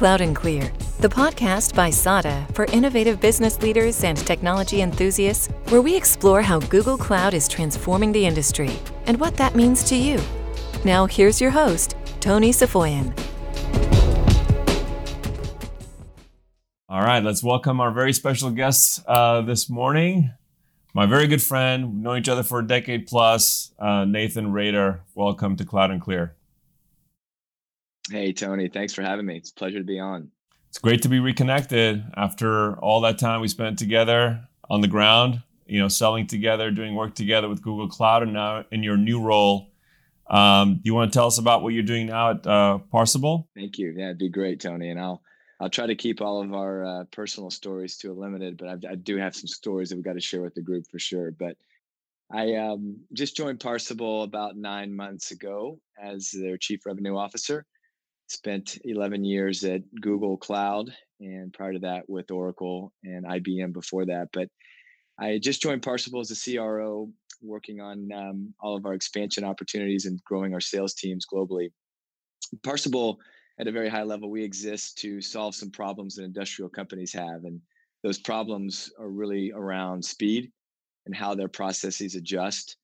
Cloud and Clear, the podcast by SADA for innovative business leaders and technology enthusiasts, where we explore how Google Cloud is transforming the industry and what that means to you. Now, here's your host, Tony Safoyan. All right, let's welcome our very special guest uh, this morning. My very good friend, we've known each other for a decade plus, uh, Nathan Rader. Welcome to Cloud and Clear. Hey, Tony. Thanks for having me. It's a pleasure to be on. It's great to be reconnected after all that time we spent together on the ground, you know, selling together, doing work together with Google Cloud, and now in your new role. Um, do you want to tell us about what you're doing now at uh, Parsable? Thank you. Yeah, it'd be great, Tony. And I'll I'll try to keep all of our uh, personal stories to a limited, but I've, I, do have some stories that we've got to share with the group for sure. But I um, just joined Parsable about nine months ago as their chief revenue officer spent 11 years at Google Cloud and prior to that with Oracle and IBM before that. But I just joined Parsable as a CRO, working on um, all of our expansion opportunities and growing our sales teams globally. Parsable, at a very high level, we exist to solve some problems that industrial companies have. And those problems are really around speed and how their processes adjust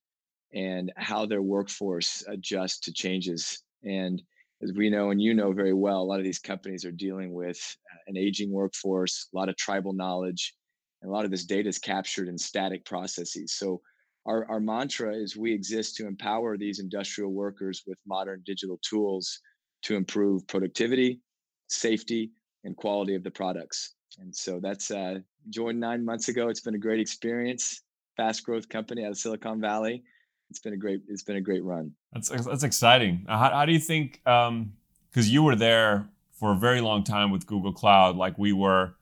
and how their workforce adjusts to changes. And as we know and you know very well, a lot of these companies are dealing with uh, an aging workforce, a lot of tribal knowledge, and a lot of this data is captured in static processes. So our, our mantra is we exist to empower these industrial workers with modern digital tools to improve productivity, safety, and quality of the products. And so that's uh, joined nine months ago. It's been a great experience. Fast growth company out of Silicon Valley it's been a great it's been a great run. That's that's exciting. How, how do you think? Because um, you were there for a very long time with Google Cloud, like we were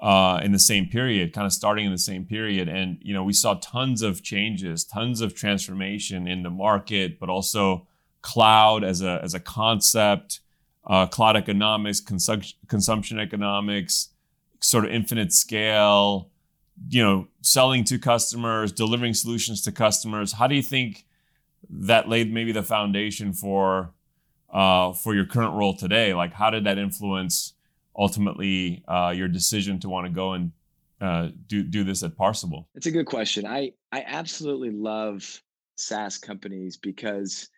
uh, in the same period, kind of starting in the same period, and you know we saw tons of changes, tons of transformation in the market, but also cloud as a as a concept, uh, cloud economics, consum- consumption economics, sort of infinite scale you know, selling to customers, delivering solutions to customers. How do you think that laid maybe the foundation for uh, for your current role today? Like, how did that influence ultimately uh, your decision to want to go and uh, do do this at Parsable? It's a good question. I I absolutely love SaaS companies because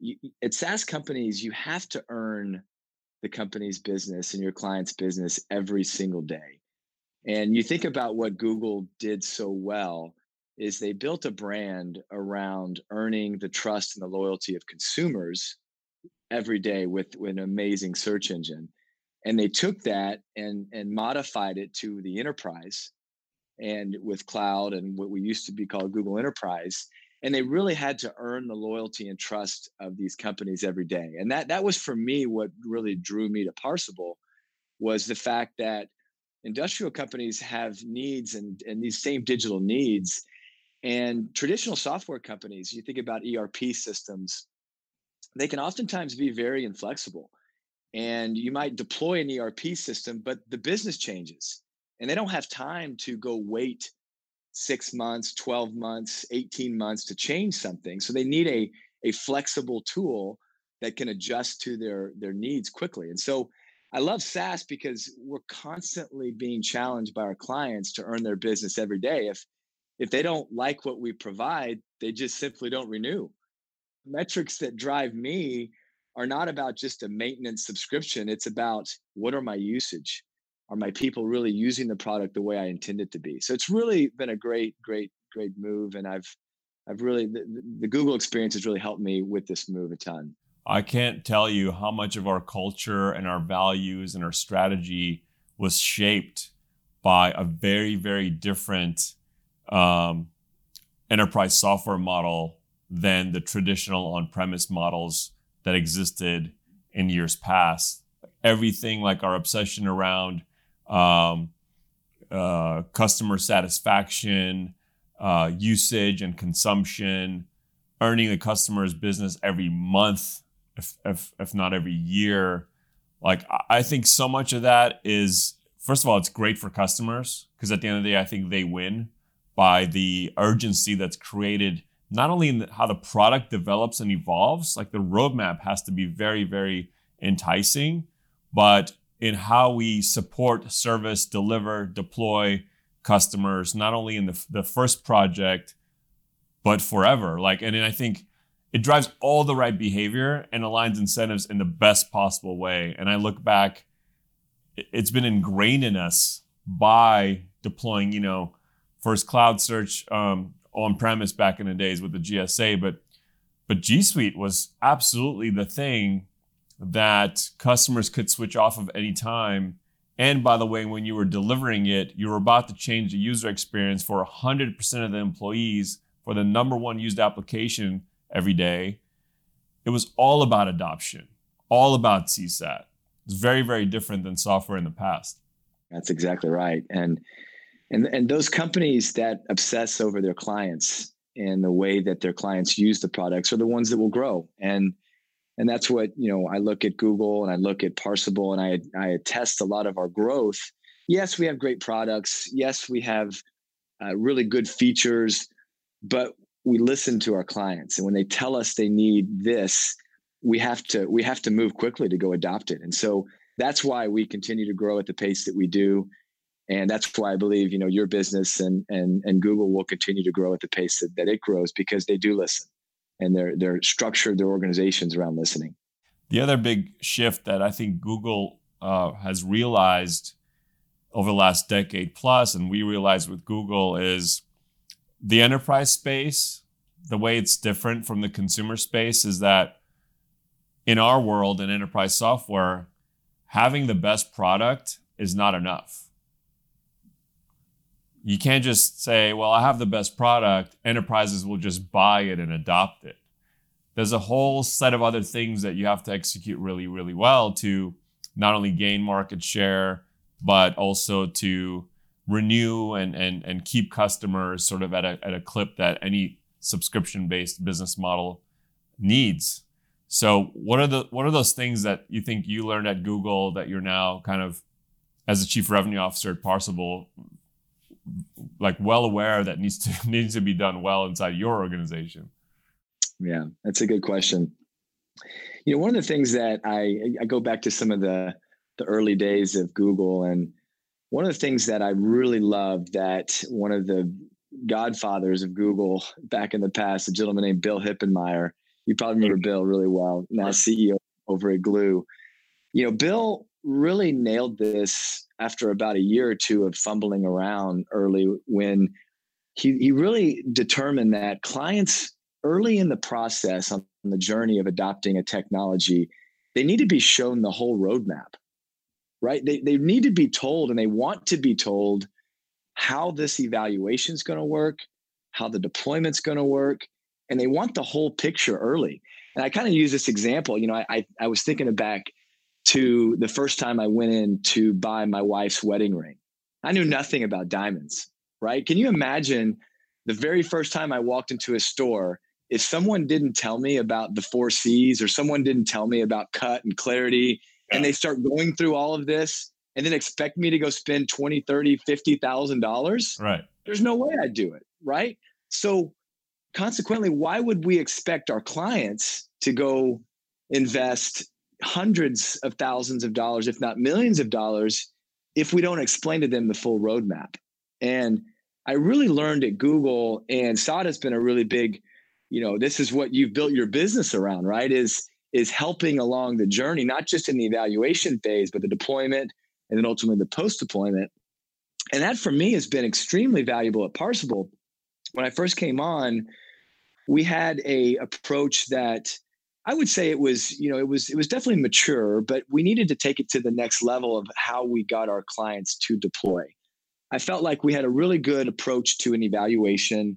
you, at SaaS companies you have to earn the company's business and your client's business every single day. And you think about what Google did so well is they built a brand around earning the trust and the loyalty of consumers every day with, with an amazing search engine. And they took that and and modified it to the enterprise and with cloud and what we used to be called Google Enterprise. And they really had to earn the loyalty and trust of these companies every day. And that that was for me what really drew me to Parsable was the fact that industrial companies have needs and, and these same digital needs. And traditional software companies, you think about ERP systems, they can oftentimes be very inflexible. And you might deploy an ERP system, but the business changes and they don't have time to go wait six months, 12 months, 18 months to change something. So they need a, a flexible tool that can adjust to their, their needs quickly. And so I love SaaS because we're constantly being challenged by our clients to earn their business every day. If if they don't like what we provide, they just simply don't renew. Metrics that drive me are not about just a maintenance subscription. It's about what are my usage? Are my people really using the product the way I intend it to be? So it's really been a great, great, great move. And I've I've really the, the Google experience has really helped me with this move a ton. I can't tell you how much of our culture and our values and our strategy was shaped by a very, very different um, enterprise software model than the traditional on premise models that existed in years past. Everything like our obsession around um, uh, customer satisfaction, uh, usage, and consumption, earning the customer's business every month if if if not every year. Like I think so much of that is first of all, it's great for customers because at the end of the day, I think they win by the urgency that's created not only in how the product develops and evolves, like the roadmap has to be very, very enticing, but in how we support, service, deliver, deploy customers, not only in the, the first project, but forever. Like, and I think it drives all the right behavior and aligns incentives in the best possible way. And I look back, it's been ingrained in us by deploying, you know, first cloud search um, on premise back in the days with the GSA, but but G Suite was absolutely the thing that customers could switch off of any time. And by the way, when you were delivering it, you were about to change the user experience for 100% of the employees for the number one used application every day. It was all about adoption, all about CSAT. It's very, very different than software in the past. That's exactly right. And and and those companies that obsess over their clients and the way that their clients use the products are the ones that will grow. And and that's what you know i look at google and i look at parsable and i i attest a lot of our growth yes we have great products yes we have uh, really good features but we listen to our clients and when they tell us they need this we have to we have to move quickly to go adopt it and so that's why we continue to grow at the pace that we do and that's why i believe you know your business and and and google will continue to grow at the pace that, that it grows because they do listen and they're they're structured their organizations around listening. The other big shift that I think Google uh, has realized over the last decade plus, and we realized with Google, is the enterprise space. The way it's different from the consumer space is that in our world in enterprise software, having the best product is not enough you can't just say, well, I have the best product. Enterprises will just buy it and adopt it. There's a whole set of other things that you have to execute really, really well to not only gain market share, but also to renew and, and, and keep customers sort of at a, at a clip that any subscription based business model needs. So what are the what are those things that you think you learned at Google that you're now kind of as a chief revenue officer at Parsable like well aware that needs to needs to be done well inside your organization? Yeah, that's a good question. You know, one of the things that I I go back to some of the the early days of Google and one of the things that I really loved that one of the godfathers of Google back in the past, a gentleman named Bill Hippenmeyer, you probably remember Bill really well, now CEO over at Glue. You know, Bill really nailed this after about a year or two of fumbling around early when he, he really determined that clients early in the process on the journey of adopting a technology they need to be shown the whole roadmap right they, they need to be told and they want to be told how this evaluation is going to work how the deployment's going to work and they want the whole picture early and i kind of use this example you know I, I, I was thinking back to the first time I went in to buy my wife's wedding ring. I knew nothing about diamonds, right? Can you imagine the very first time I walked into a store, if someone didn't tell me about the four C's or someone didn't tell me about cut and clarity, and they start going through all of this and then expect me to go spend 20, 30, 50,000 dollars. Right. There's no way I'd do it. Right. So consequently, why would we expect our clients to go invest hundreds of thousands of dollars, if not millions of dollars, if we don't explain to them the full roadmap. And I really learned at Google, and SADA's been a really big, you know, this is what you've built your business around, right? Is is helping along the journey, not just in the evaluation phase, but the deployment and then ultimately the post deployment. And that for me has been extremely valuable at Parsable. When I first came on, we had a approach that I would say it was, you know, it was it was definitely mature, but we needed to take it to the next level of how we got our clients to deploy. I felt like we had a really good approach to an evaluation,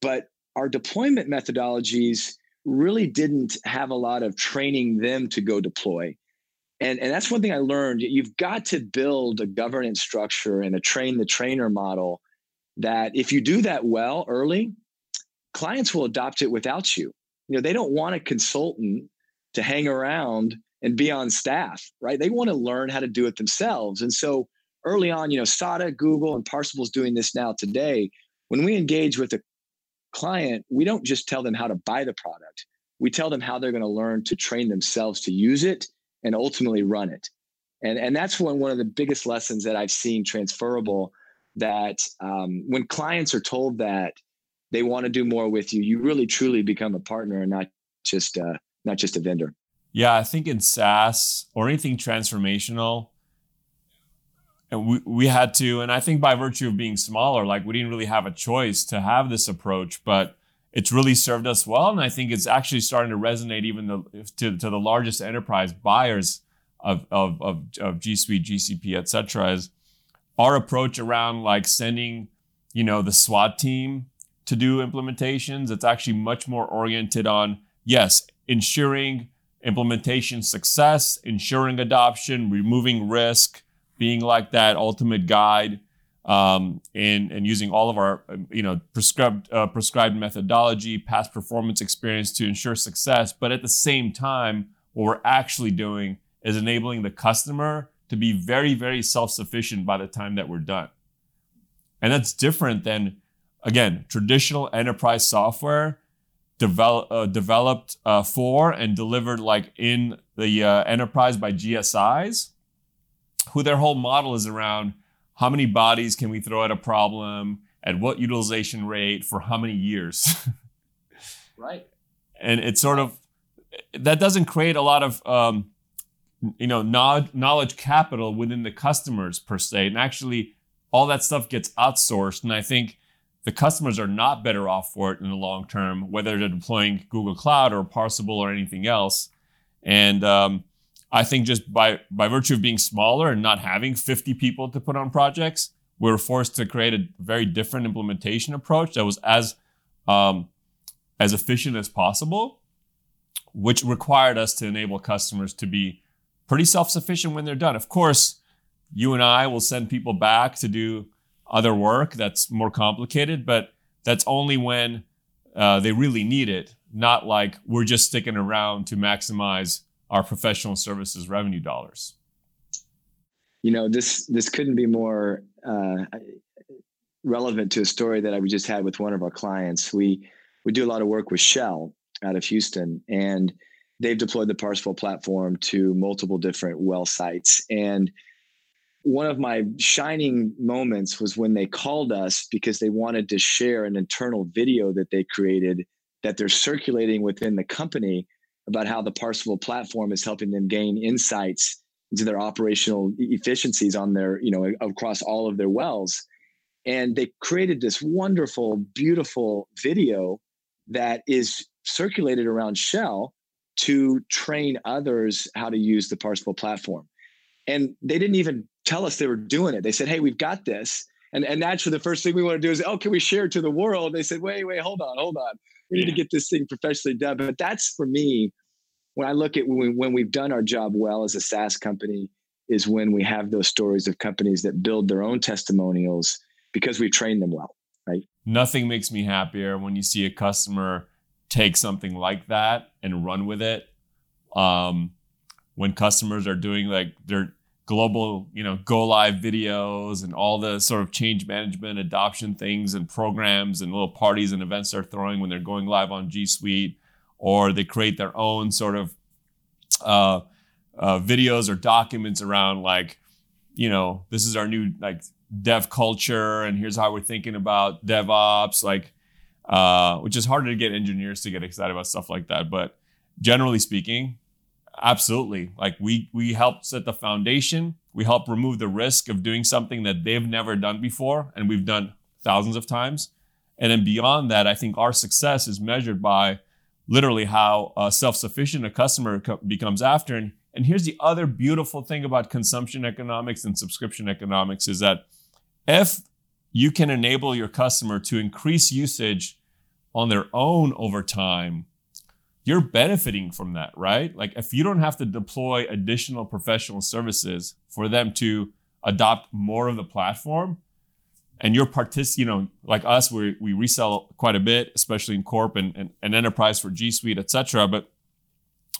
but our deployment methodologies really didn't have a lot of training them to go deploy. And, and that's one thing I learned. You've got to build a governance structure and a train the trainer model that if you do that well early, clients will adopt it without you you know they don't want a consultant to hang around and be on staff right they want to learn how to do it themselves and so early on you know sada google and parsable's doing this now today when we engage with a client we don't just tell them how to buy the product we tell them how they're going to learn to train themselves to use it and ultimately run it And and that's one one of the biggest lessons that I've seen transferable. That um, when clients are told that they want to do more with you, you really truly become a partner and not just uh, not just a vendor. Yeah, I think in SaaS or anything transformational, and we, we had to, and I think by virtue of being smaller, like we didn't really have a choice to have this approach, but it's really served us well. And I think it's actually starting to resonate even the, to, to the largest enterprise buyers of, of, of, of G Suite, GCP, et cetera, is our approach around like sending, you know, the SWAT team to do implementations. It's actually much more oriented on, yes, ensuring implementation success, ensuring adoption, removing risk, being like that ultimate guide, um, and and using all of our you know prescribed uh, prescribed methodology, past performance experience to ensure success. But at the same time, what we're actually doing is enabling the customer to be very very self sufficient by the time that we're done, and that's different than again traditional enterprise software develop, uh, developed uh, for and delivered like in the uh, enterprise by GSIs, who their whole model is around how many bodies can we throw at a problem, at what utilization rate, for how many years. right. And it's sort of that doesn't create a lot of um, you know knowledge capital within the customers per se, and actually all that stuff gets outsourced. And I think the customers are not better off for it in the long term, whether they're deploying Google Cloud or Parsable or anything else. And um, I think just by by virtue of being smaller and not having 50 people to put on projects, we were forced to create a very different implementation approach that was as um, as efficient as possible, which required us to enable customers to be pretty self-sufficient when they're done. Of course, you and I will send people back to do other work that's more complicated, but that's only when uh, they really need it, not like we're just sticking around to maximize our professional services revenue dollars. You know, this this couldn't be more uh, relevant to a story that I just had with one of our clients. We we do a lot of work with Shell out of Houston, and they've deployed the Parsable platform to multiple different well sites. And one of my shining moments was when they called us because they wanted to share an internal video that they created that they're circulating within the company about how the Parsable platform is helping them gain insights into their operational efficiencies on their, you know, across all of their wells. And they created this wonderful, beautiful video that is circulated around Shell to train others how to use the Parsable platform. And they didn't even tell us they were doing it. They said, "Hey, we've got this." And and naturally, the first thing we want to do is, "Oh, can we share it to the world?" They said, "Wait, wait, hold on, hold on. We need to get this thing professionally done." But that's for me when I look at when, we, when we've done our job well as a SaaS company is when we have those stories of companies that build their own testimonials because we trained them well, right? Nothing makes me happier when you see a customer take something like that and run with it. Um, when customers are doing like they're global, you know, go live videos and all the sort of change management, adoption things and programs and little parties and events they're throwing when they're going live on G Suite, or they create their own sort of uh, uh, videos or documents around like, you know, this is our new like dev culture and here's how we're thinking about DevOps, like, uh, which is harder to get engineers to get excited about stuff like that. But generally speaking, absolutely. Like we we help set the foundation. We help remove the risk of doing something that they've never done before and we've done thousands of times. And then beyond that i think our success is measured by literally how uh, self-sufficient a customer co- becomes after. And, and here's the other beautiful thing about consumption economics and subscription economics is that if you can enable your customer to increase usage on their own over time you're benefiting from that, right? Like if you don't have to deploy additional professional services for them to adopt more of the platform, and you're partic- you know, like us, we we resell quite a bit, especially in corp and, and, and enterprise for G Suite, et cetera. But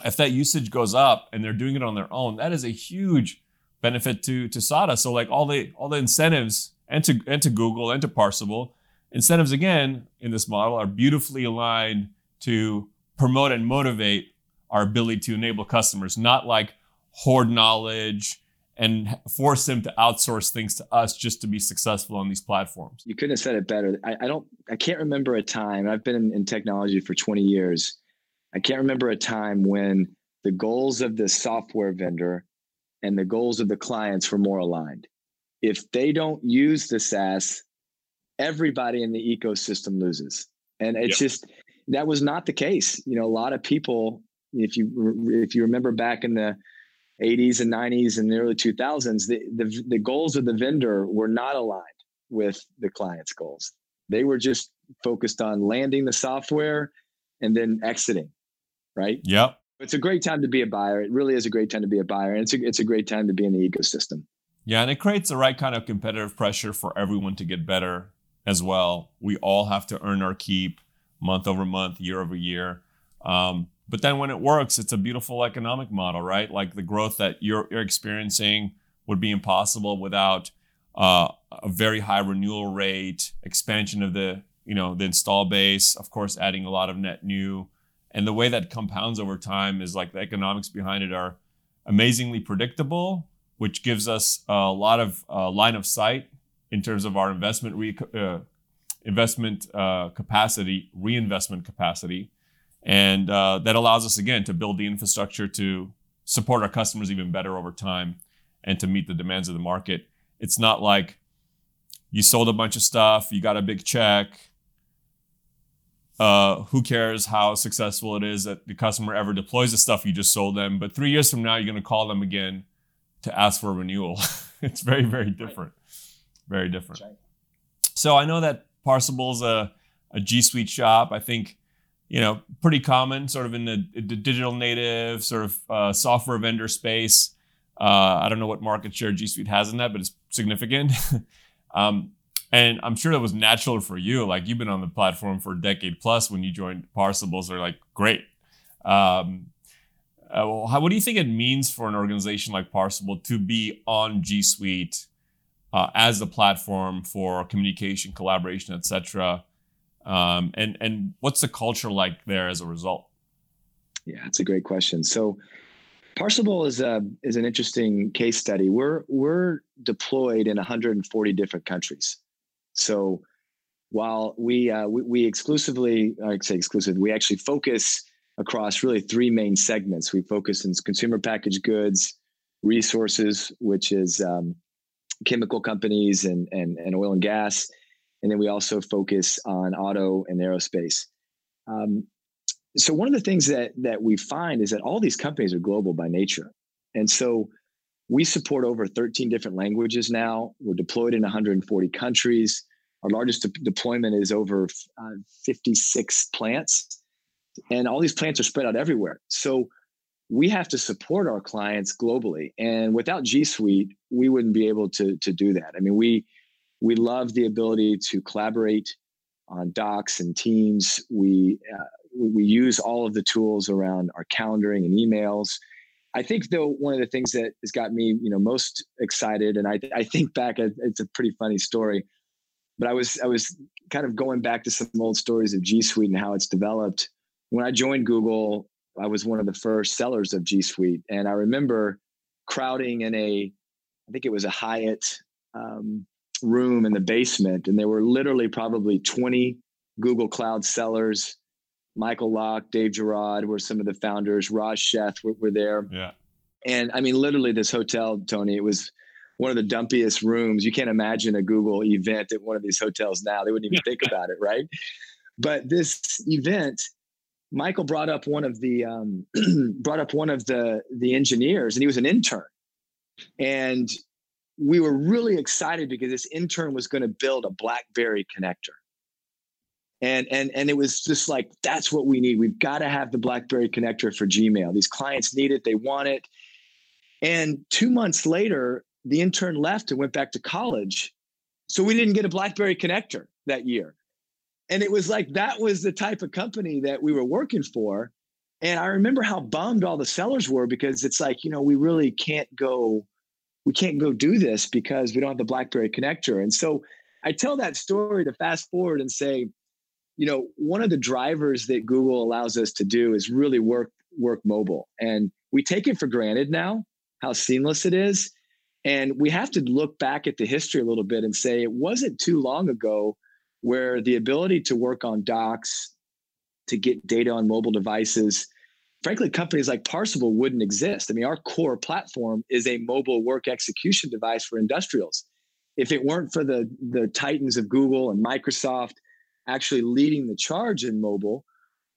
if that usage goes up and they're doing it on their own, that is a huge benefit to to SADA. So like all the all the incentives and to and to Google and to Parsable, incentives again in this model are beautifully aligned to promote and motivate our ability to enable customers, not like hoard knowledge and force them to outsource things to us just to be successful on these platforms. You couldn't have said it better. I, I don't, I can't remember a time. I've been in, in technology for 20 years. I can't remember a time when the goals of the software vendor and the goals of the clients were more aligned. If they don't use the SaaS, everybody in the ecosystem loses. And it's yep. just that was not the case. You know, a lot of people, if you if you remember back in the 80s and 90s and the early 2000s, the, the, the goals of the vendor were not aligned with the client's goals. They were just focused on landing the software and then exiting, right? Yep. It's a great time to be a buyer. It really is a great time to be a buyer. And it's a, it's a great time to be in the ecosystem. Yeah, and it creates the right kind of competitive pressure for everyone to get better as well. We all have to earn our keep month over month, year over year. Um, but then when it works, it's a beautiful economic model, right? Like the growth that you're, you're experiencing would be impossible without uh, a very high renewal rate, expansion of the you know the install base, of course, adding a lot of net new, and the way that compounds over time is like the economics behind it are amazingly predictable, which gives us a lot of uh, line of sight in terms of our investment re- uh, investment uh, capacity, reinvestment capacity, and uh, that allows us again to build the infrastructure to support our customers even better over time and to meet the demands of the market. It's not like you sold a bunch of stuff, you got a big check. Uh, who cares how successful it is that the customer ever deploys the stuff you just sold them? But three years from now, you're going to call them again to ask for a renewal. it's very, very different. Very different. So I know that Parsable's a, a G Suite shop. I think you know, pretty common sort of in the, the digital native sort of uh, software vendor space. Uh, I don't know what market share G Suite has in that, but it's significant. um, and I'm sure that was natural for you. Like you've been on the platform for a decade plus when you joined Parsables are like great. Um, uh, well, how, what do you think it means for an organization like Parsable to be on G Suite uh, as a platform for communication, collaboration, etc.? Um, and and what's the culture like there as a result? Yeah, it's a great question. So Parsable is a is an interesting case study. We're we're deployed in 140 different countries. So while we uh, we, we, exclusively, I say exclusive, we actually focus across really three main segments. We focus in consumer packaged goods, resources, which is um, chemical companies and, and and oil and gas, and then we also focus on auto and aerospace. Um, so one of the things that that we find is that all these companies are global by nature, and so we support over 13 different languages now. We're deployed in 140 countries. Our largest de- deployment is over uh, 56 plants, and all these plants are spread out everywhere. So we have to support our clients globally, and without G Suite, we wouldn't be able to to do that. I mean, we we love the ability to collaborate on docs and teams. We, uh, we use all of the tools around our calendaring and emails. I think though one of the things that has got me, you know, most excited, and I, I think back, it's a pretty funny story, but I was I was kind of going back to some old stories of G Suite and how it's developed. When I joined Google, I was one of the first sellers of G Suite, and I remember crowding in a, I think it was a Hyatt um, room in the basement, and there were literally probably 20 Google Cloud sellers. Michael Lock, Dave Girouard were some of the founders. Raj Sheth were, were there. Yeah. And I mean, literally, this hotel, Tony, it was one of the dumpiest rooms. You can't imagine a Google event at one of these hotels now. They wouldn't even think about it, right? But this event, Michael brought up one of the um, brought up one of the the engineers, and he was an intern. And we were really excited because this intern was going to build a BlackBerry connector. And, and, and it was just like, that's what we need. We've got to have the BlackBerry connector for Gmail. These clients need it, they want it. And two months later, the intern left and went back to college. So we didn't get a BlackBerry connector that year. And it was like that was the type of company that we were working for. And I remember how bummed all the sellers were because it's like, you know, we really can't go we can't go do this because we don't have the BlackBerry connector. And so I tell that story to fast forward and say, you know, one of the drivers that Google allows us to do is really work work mobile. And we take it for granted now how seamless it is. And we have to look back at the history a little bit and say it wasn't too long ago where the ability to work on docs, to get data on mobile devices, frankly, companies like Parsable wouldn't exist. I mean, our core platform is a mobile work execution device for industrials. If it weren't for the, the titans of Google and Microsoft actually leading the charge in mobile,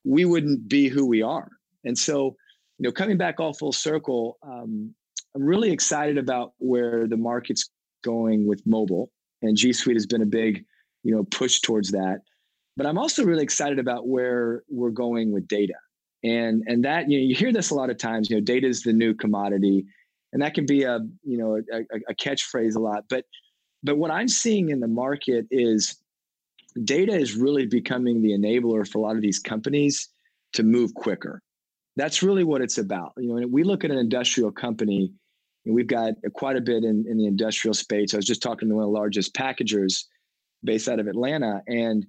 we wouldn't be who we are. And so, you know, coming back all full circle, um, I'm really excited about where the market's going with mobile, and G Suite has been a big, you know, push towards that. But I'm also really excited about where we're going with data, and and that you know you hear this a lot of times. You know, data is the new commodity, and that can be a you know a, a catchphrase a lot. But but what I'm seeing in the market is data is really becoming the enabler for a lot of these companies to move quicker. That's really what it's about. You know, we look at an industrial company, and we've got quite a bit in, in the industrial space. I was just talking to one of the largest packagers based out of Atlanta, and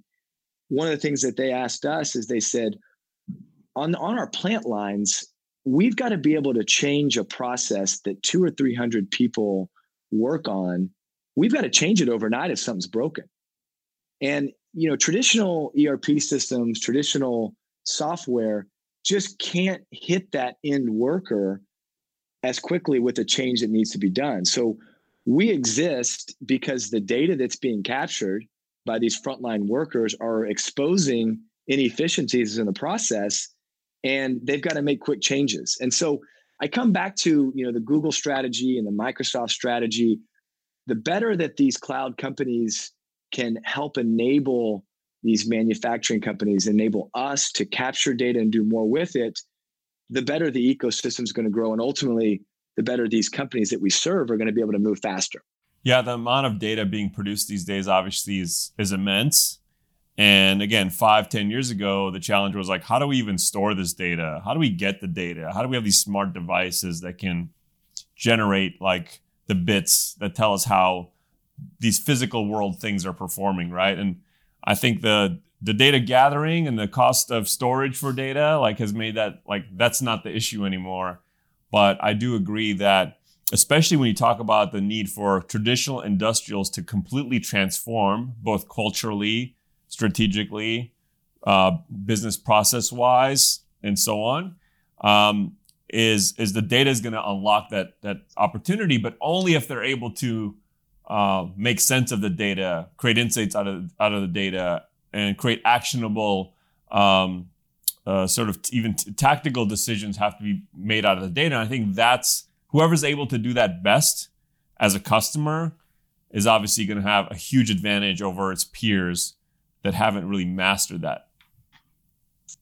one of the things that they asked us is they said, on on our plant lines, we've got to be able to change a process that two or three hundred people work on. We've got to change it overnight if something's broken. And you know, traditional ERP systems, traditional software just can't hit that end worker as quickly with the change that needs to be done. So we exist because the data that's being captured by these frontline workers are exposing inefficiencies in the process and they've got to make quick changes. And so I come back to, you know, the Google strategy and the Microsoft strategy. The better that these cloud companies can help enable these manufacturing companies, enable us to capture data and do more with it, the better the ecosystem is going to grow. And ultimately, the better these companies that we serve are going to be able to move faster. Yeah, the amount of data being produced these days obviously is, is immense. And again, five, ten years ago, the challenge was like, how do we even store this data? How do we get the data? How do we have these smart devices that can generate like the bits that tell us how these physical world things are performing, right? And I think the the data gathering and the cost of storage for data like has made that like that's not the issue anymore. But I do agree that especially when you talk about the need for traditional industrials to completely transform both culturally, strategically, uh, business process wise, and so on. Um, is is the data is going to unlock that that opportunity, but only if they're able to uh, make sense of the data, create insights out of out of the data, and create actionable um, uh, sort of t- even t- tactical decisions have to be made out of the data. And I think that's whoever's able to do that best as a customer is obviously going to have a huge advantage over its peers that haven't really mastered that.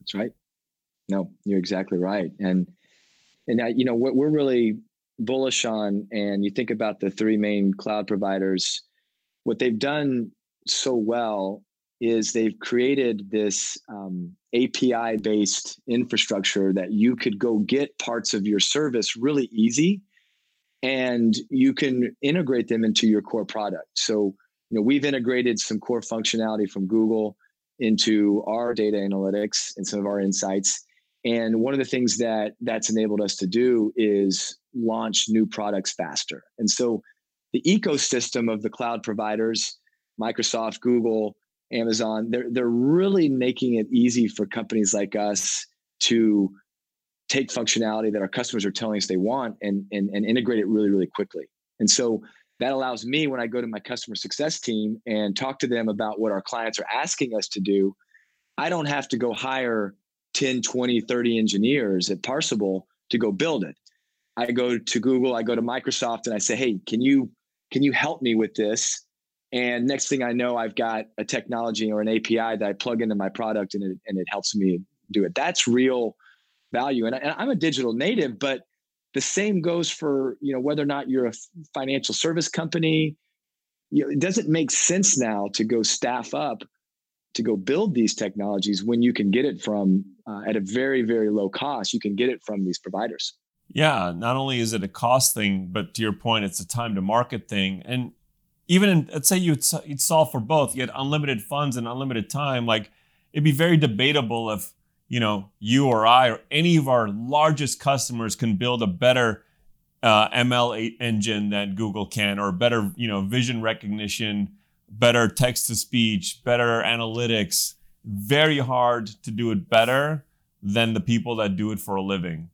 That's right. No, you're exactly right. And and you know what we're really bullish on, and you think about the three main cloud providers, what they've done so well is they've created this um, API based infrastructure that you could go get parts of your service really easy and you can integrate them into your core product. So, you know, we've integrated some core functionality from Google into our data analytics and some of our insights. And one of the things that that's enabled us to do is launch new products faster. And so the ecosystem of the cloud providers, Microsoft, Google, Amazon, they're they're really making it easy for companies like us to take functionality that our customers are telling us they want and, and, and integrate it really, really quickly. And so that allows me when I go to my customer success team and talk to them about what our clients are asking us to do, I don't have to go hire 10, 20, 30 engineers at Parsable to go build it. I go to Google, I go to Microsoft and I say, "Hey, can you can you help me with this?" And next thing I know, I've got a technology or an API that I plug into my product and it, and it helps me do it. That's real value. And, I, and I'm a digital native, but the same goes for you know whether or not you're a financial service company. You know, it doesn't make sense now to go staff up to go build these technologies when you can get it from uh, at a very very low cost you can get it from these providers yeah not only is it a cost thing but to your point it's a time to market thing and even in, let's say you'd, you'd solve for both you had unlimited funds and unlimited time like it'd be very debatable if you know you or i or any of our largest customers can build a better uh, ML engine than Google can, or better, you know, vision recognition, better text to speech, better analytics. Very hard to do it better than the people that do it for a living.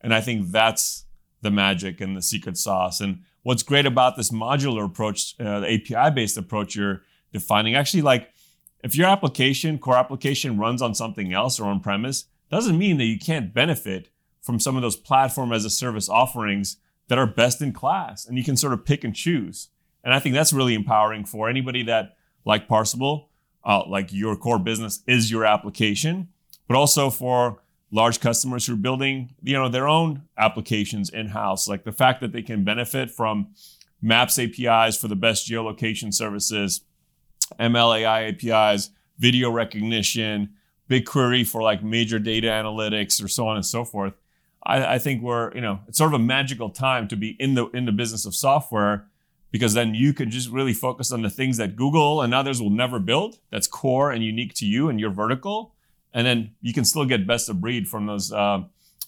And I think that's the magic and the secret sauce. And what's great about this modular approach, uh, the API based approach you're defining, actually, like if your application, core application runs on something else or on premise, doesn't mean that you can't benefit from some of those platform as a service offerings that are best in class. And you can sort of pick and choose. And I think that's really empowering for anybody that, like Parsable, uh, like your core business is your application, but also for large customers who are building, you know, their own applications in-house. Like the fact that they can benefit from Maps APIs for the best geolocation services, MLAI APIs, video recognition, BigQuery for like major data analytics, or so on and so forth. I, I think we're, you know, it's sort of a magical time to be in the in the business of software because then you can just really focus on the things that Google and others will never build. That's core and unique to you and your vertical and then you can still get best of breed from those uh,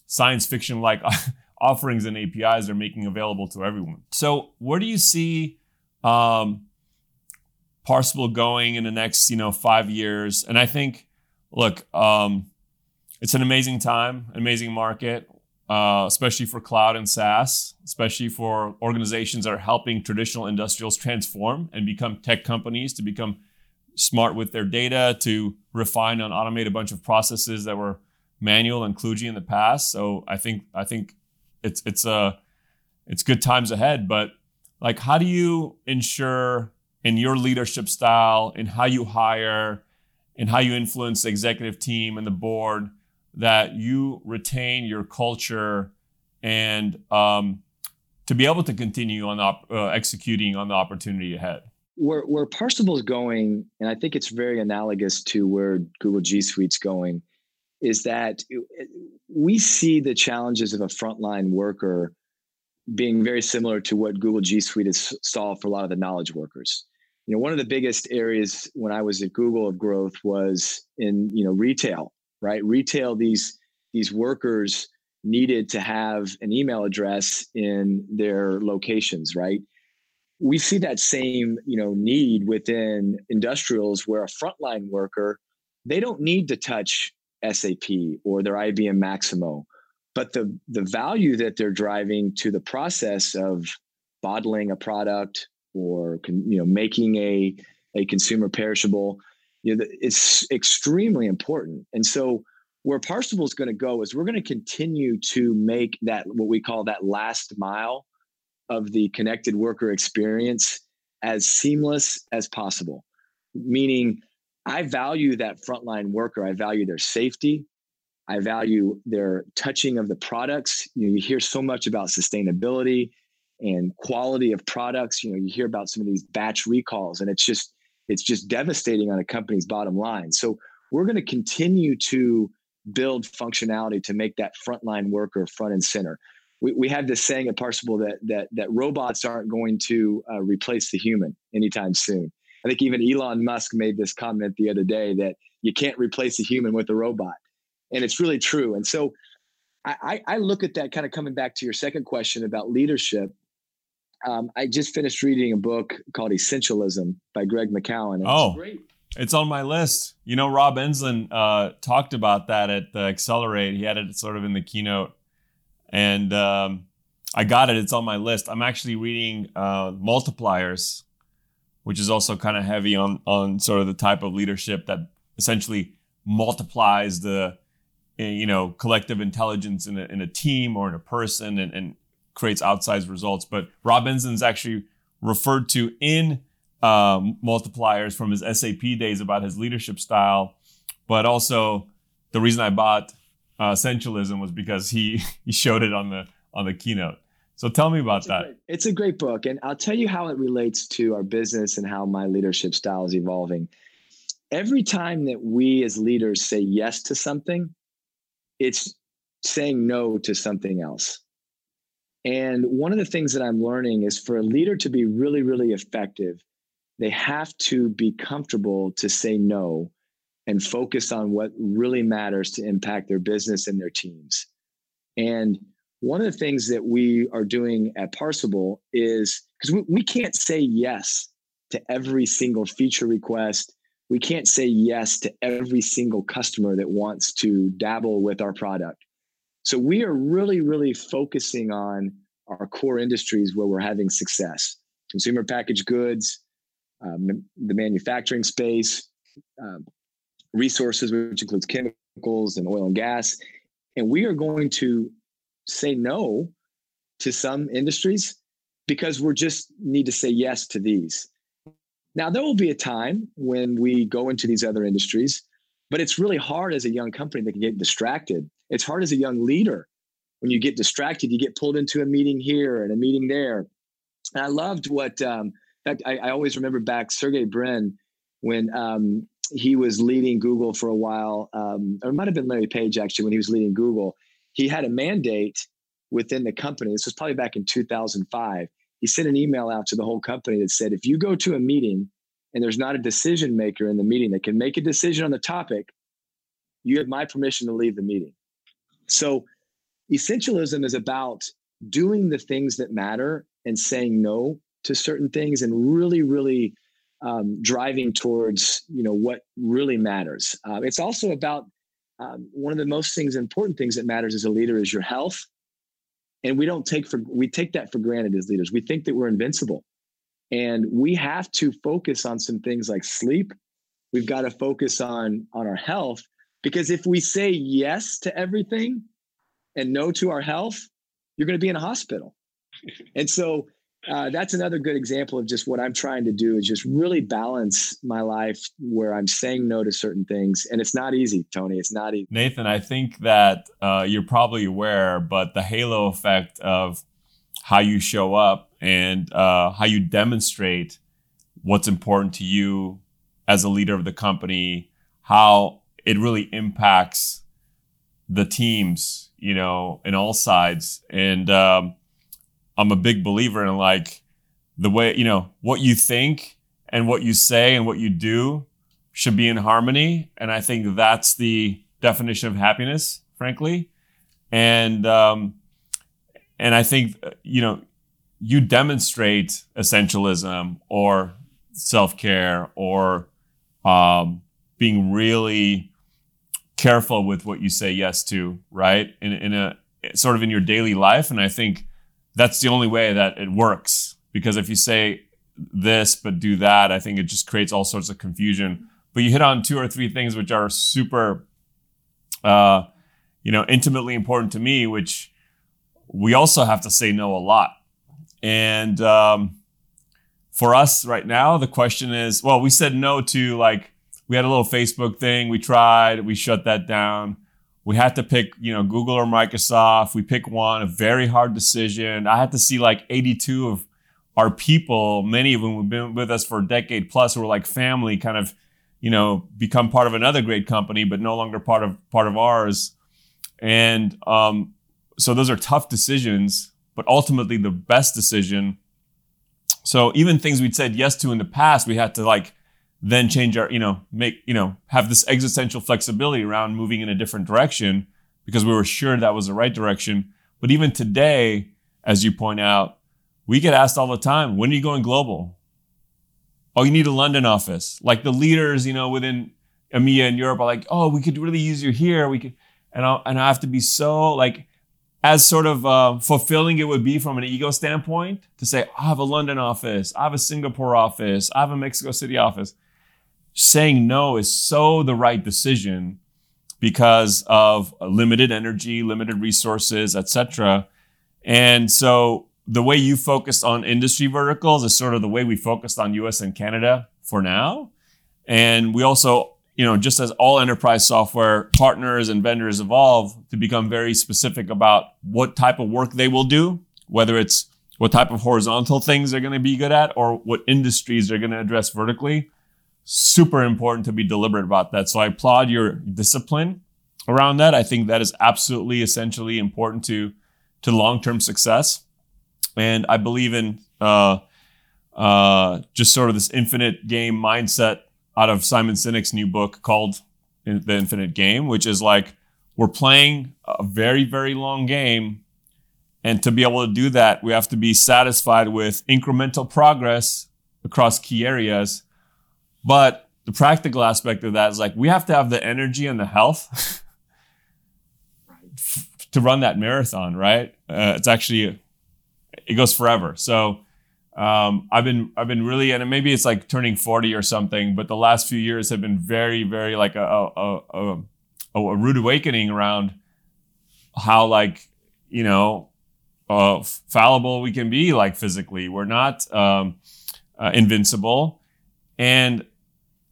science fiction like offerings and APIs they're making available to everyone. So where do you see um, Parsable going in the next you know five years? And I think, look, um, it's an amazing time, amazing market. Uh, especially for cloud and SaaS, especially for organizations that are helping traditional industrials transform and become tech companies to become smart with their data to refine and automate a bunch of processes that were manual and kludgy in the past. So I think I think it's it's a uh, it's good times ahead. But like, how do you ensure in your leadership style, in how you hire, in how you influence the executive team and the board, that you retain your culture and um, to be able to continue on op- uh, executing on the opportunity ahead? Where where is going, and I think it's very analogous to where Google G Suite's going, is that we see the challenges of a frontline worker being very similar to what Google G Suite has solved for a lot of the knowledge workers. You know, one of the biggest areas when I was at Google of growth was in you know retail, right? Retail these these workers needed to have an email address in their locations, right? We see that same you know need within industrials where a frontline worker they don't need to touch sap or their ibm maximo but the the value that they're driving to the process of bottling a product or you know making a a consumer perishable you know it's extremely important. And so where parsable is going to go is we're going to continue to make that what we call that last mile of the connected worker experience as seamless as possible. Meaning, I value that frontline worker. I value their safety. I value their touching of the products. You know, you hear so much about sustainability and quality of products. You know, you hear about some of these batch recalls, and it's just it's just devastating on a company's bottom line. So we're going to continue to build functionality to make that frontline worker front and center we, we have this saying at Parsable that that that robots aren't going to uh, replace the human anytime soon. I think even Elon Musk made this comment the other day that you can't replace a human with a robot, and it's really true. And so, I, I look at that kind of coming back to your second question about leadership. Um, I just finished reading a book called Essentialism by Greg McKeown. oh, great. It's on my list. You know, Rob Enslin uh, talked about that at the Accelerate. He had it sort of in the keynote and um, I got it. It's on my list. I'm actually reading uh, Multipliers, which is also kind of heavy on on sort of the type of leadership that essentially multiplies the eh, you know collective intelligence in a, in a team or in a person and, and creates outsized results. But Rob Enslin's actually referred to in um, multipliers from his SAP days about his leadership style, but also the reason I bought uh, essentialism was because he he showed it on the on the keynote. So tell me about it's that. great, it's a great book, and I'll tell you how it relates to our business and how my leadership style is evolving. Every time that we as leaders say yes to something, it's saying no to something else. And one of the things that I'm learning is for a leader to be really, really effective, they have to be comfortable to say no and focus on what really matters to impact their business and their teams. And one of the things that we are doing at Parsable is because we, we can't say yes to every single feature request. We can't say yes to every single customer that wants to dabble with our product. So we are really, really focusing on our core industries where we're having success consumer packaged goods, um, the manufacturing space, um, resources, which includes chemicals and oil and gas. And we are going to say no to some industries because we're just need to say yes to these. Now, there will be a time when we go into these other industries, but it's really hard as a young company that can get distracted. It's hard as a young leader. When you get distracted, you get pulled into a meeting here and a meeting there. And I loved what, um, I, I always remember back Sergey Brin when um, he was leading Google for a while, um, or it might have been Larry Page actually when he was leading Google. He had a mandate within the company. This was probably back in 2005. He sent an email out to the whole company that said, if you go to a meeting and there's not a decision maker in the meeting that can make a decision on the topic, you have my permission to leave the meeting. So, essentialism is about doing the things that matter and saying no to certain things and really, really um, driving towards you know what really matters. Uh, it's also about um, one of the most things important things that matters as a leader is your health, and we don't take for we take that for granted as leaders. We think that we're invincible, and we have to focus on some things like sleep. We've got to focus on on our health because if we say yes to everything and no to our health, you're going to be in a hospital. And so uh, that's another good example of just what I'm trying to do is just really balance my life where I'm saying no to certain things. And it's not easy, Tony. It's not easy. Nathan, I think that uh, you're probably aware, but the halo effect of how you show up and uh, how you demonstrate what's important to you as a leader of the company, how it really impacts the teams, you know, in all sides. And, um, I'm a big believer in like the way, you know, what you think and what you say and what you do should be in harmony. And I think that's the definition of happiness, frankly. And, um, and I think, you know, you demonstrate essentialism or self care or um, being really careful with what you say yes to, right? In, in a sort of in your daily life. And I think that's the only way that it works. Because if you say this but do that, I think it just creates all sorts of confusion. But you hit on two or three things which are super, uh, you know, intimately important to me, which we also have to say no a lot. And um, for us right now, the question is, well, we said no to like we had a little Facebook thing. We tried, we shut that down we had to pick, you know, Google or Microsoft. We pick one, a very hard decision. I had to see like 82 of our people, many of them have been with us for a decade plus, who were like family, kind of, you know, become part of another great company, but no longer part of part of ours. And um, so those are tough decisions, but ultimately the best decision. So even things we'd said yes to in the past, we had to like then change our, you know, make, you know, have this existential flexibility around moving in a different direction because we were sure that was the right direction. But even today, as you point out, we get asked all the time, when are you going global? Oh, you need a London office. Like the leaders, you know, within EMEA and Europe are like, oh, we could really use you here. We could, and I, and I have to be so like, as sort of uh, fulfilling it would be from an ego standpoint to say, I have a London office, I have a Singapore office, I have a Mexico City office saying no is so the right decision because of limited energy, limited resources, etc. And so the way you focused on industry verticals is sort of the way we focused on US and Canada for now. And we also, you know, just as all enterprise software partners and vendors evolve to become very specific about what type of work they will do, whether it's what type of horizontal things they're going to be good at or what industries they're going to address vertically super important to be deliberate about that. So I applaud your discipline around that. I think that is absolutely essentially important to to long-term success. And I believe in uh, uh, just sort of this infinite game mindset out of Simon Sinek's new book called The Infinite Game, which is like we're playing a very, very long game And to be able to do that, we have to be satisfied with incremental progress across key areas. But the practical aspect of that is like we have to have the energy and the health to run that marathon, right? Uh, it's actually it goes forever. So um, I've been I've been really and maybe it's like turning forty or something, but the last few years have been very very like a a, a, a, a rude awakening around how like you know uh, fallible we can be like physically. We're not um, uh, invincible, and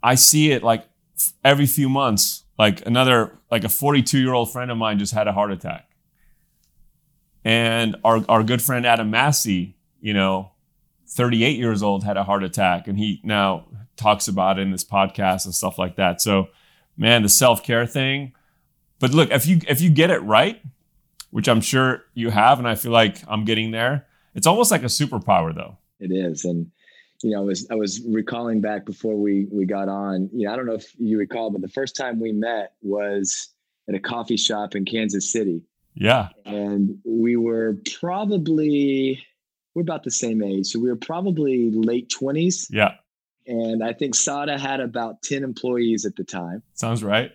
I see it like every few months. Like another like a 42 year old friend of mine just had a heart attack and our, our good friend Adam Massey, you know, 38 years old, had a heart attack. And he now talks about it in this podcast and stuff like that. So, man, the self care thing. But look, if you if you get it right, which I'm sure you have, and I feel like I'm getting there, it's almost like a superpower, though. It is, and you know, I was I was recalling back before we we got on. You know, I don't know if you recall, but the first time we met was at a coffee shop in Kansas City, yeah. And we were probably we're about the same age. So we were probably late 20s. Yeah. And I think Sada had about 10 employees at the time. Sounds right.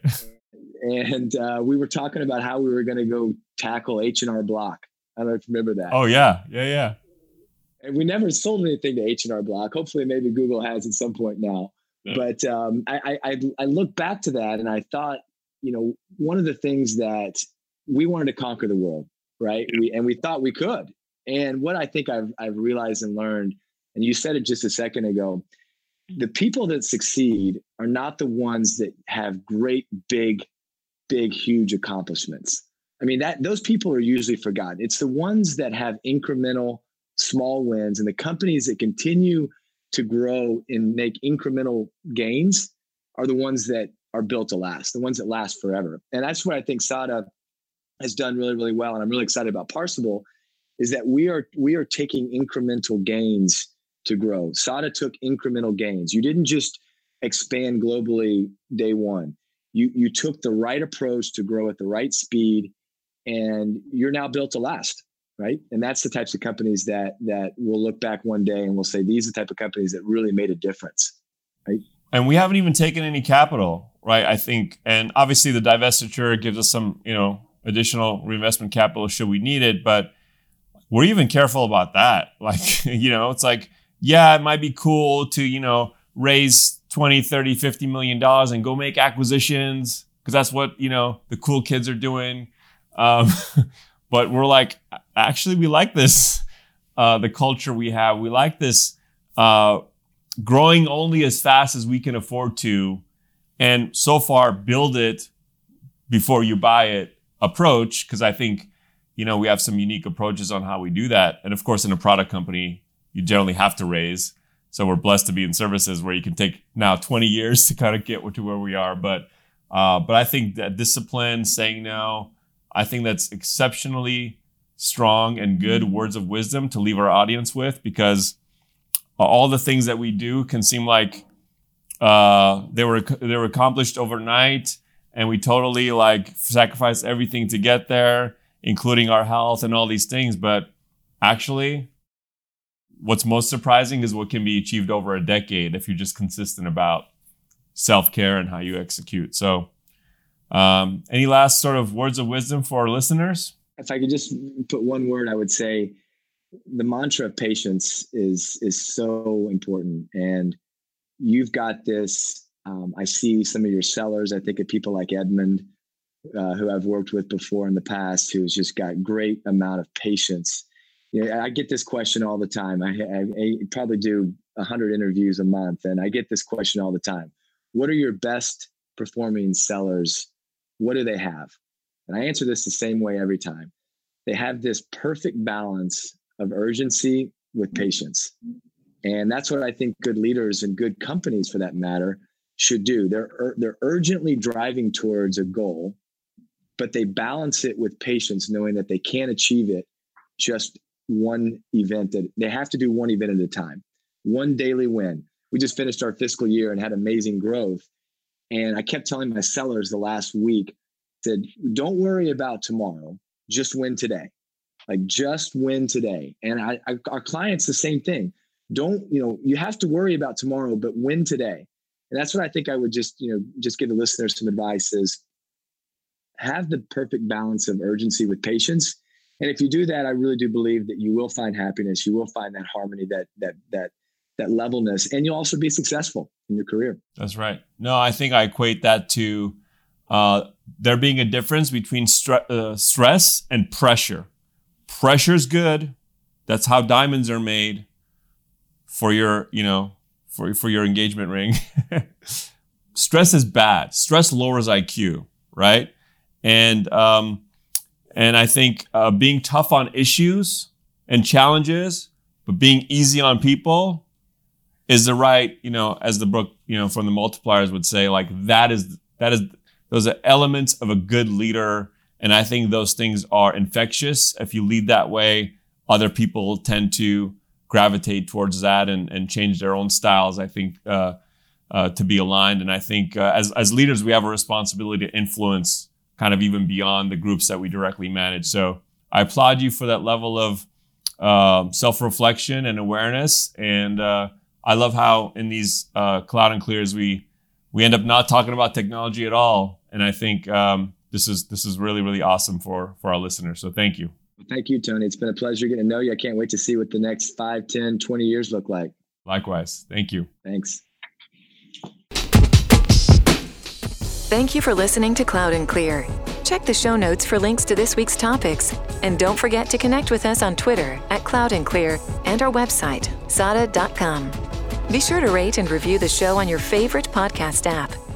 and uh, we were talking about how we were going to go tackle H&R Block. I don't know if you remember that. Oh yeah. Yeah, yeah. And we never sold anything to H&R Block. Hopefully maybe Google has at some point now. Yeah. But um, I, I, I look back to that and I thought, you know, one of the things that we wanted to conquer the world, right? We, and we thought we could. And what I think I've, I've realized and learned, and you said it just a second ago, the people that succeed are not the ones that have great, big, big, huge accomplishments. I mean, that those people are usually forgotten. It's the ones that have incremental, small wins, and the companies that continue to grow and make incremental gains are the ones that are built to last, the ones that last forever. And that's what I think Sada has done really, really well, and I'm really excited about Parsable, is that we are we are taking incremental gains to grow. Sada took incremental gains. You didn't just expand globally day one. You you took the right approach to grow at the right speed, and you're now built to last, right? And that's the types of companies that that will look back one day and will say these are the type of companies that really made a difference, right? And we haven't even taken any capital, right? I think, and obviously the divestiture gives us some, you know, additional reinvestment capital should we need it. But we're even careful about that. Like, you know, it's like, yeah, it might be cool to, you know, raise 20, 30, 50 million dollars and go make acquisitions because that's what, you know, the cool kids are doing. Um, but we're like, actually, we like this, uh, the culture we have. We like this uh, growing only as fast as we can afford to. And so far, build it before you buy it approach because I think you know we have some unique approaches on how we do that. And of course, in a product company, you generally have to raise. So we're blessed to be in services where you can take now 20 years to kind of get to where we are. But uh, but I think that discipline, saying no, I think that's exceptionally strong and good mm-hmm. words of wisdom to leave our audience with because all the things that we do can seem like uh, they were they were accomplished overnight and we totally like sacrifice everything to get there, including our health and all these things. But actually, what's most surprising is what can be achieved over a decade if you're just consistent about self care and how you execute. So, um, any last sort of words of wisdom for our listeners? If I could just put one word, I would say the mantra of patience is is so important, and you've got this um, I see some of your sellers. I think of people like Edmund, uh, who I've worked with before in the past, who's just got great amount of patience. You know, I get this question all the time. I, I, I probably do hundred interviews a month, and I get this question all the time. What are your best performing sellers? What do they have? And I answer this the same way every time. They have this perfect balance of urgency with mm-hmm. patience. And that's what I think good leaders and good companies, for that matter, should do. They're they're urgently driving towards a goal, but they balance it with patience, knowing that they can't achieve it just one event that they have to do one event at a time, one daily win. We just finished our fiscal year and had amazing growth. And I kept telling my sellers the last week, said, don't worry about tomorrow, just win today. Like just win today. And I, I, our clients, the same thing. Don't, you know, you have to worry about tomorrow, but win today. And that's what I think I would just, you know, just give the listeners some advice is have the perfect balance of urgency with patience. And if you do that, I really do believe that you will find happiness. You will find that harmony, that that that that levelness, and you'll also be successful in your career. That's right. No, I think I equate that to uh, there being a difference between stre- uh, stress and pressure. Pressure's good. That's how diamonds are made for your, you know, for, for your engagement ring. stress is bad. Stress lowers IQ, right? And um, and I think uh, being tough on issues and challenges, but being easy on people is the right, you know, as the book, you know, from the multipliers would say, like that is that is those are elements of a good leader. And I think those things are infectious. If you lead that way, other people tend to gravitate towards that and, and change their own styles. I think uh, uh, to be aligned. And I think uh, as, as leaders, we have a responsibility to influence kind of even beyond the groups that we directly manage. So I applaud you for that level of um, self reflection and awareness. And uh, I love how in these uh, cloud and clears we we end up not talking about technology at all. And I think um, this is this is really really awesome for for our listeners. So thank you. Thank you, Tony. It's been a pleasure getting to know you. I can't wait to see what the next 5, 10, 20 years look like. Likewise. Thank you. Thanks. Thank you for listening to Cloud and Clear. Check the show notes for links to this week's topics. And don't forget to connect with us on Twitter at Cloud and Clear and our website, sada.com. Be sure to rate and review the show on your favorite podcast app.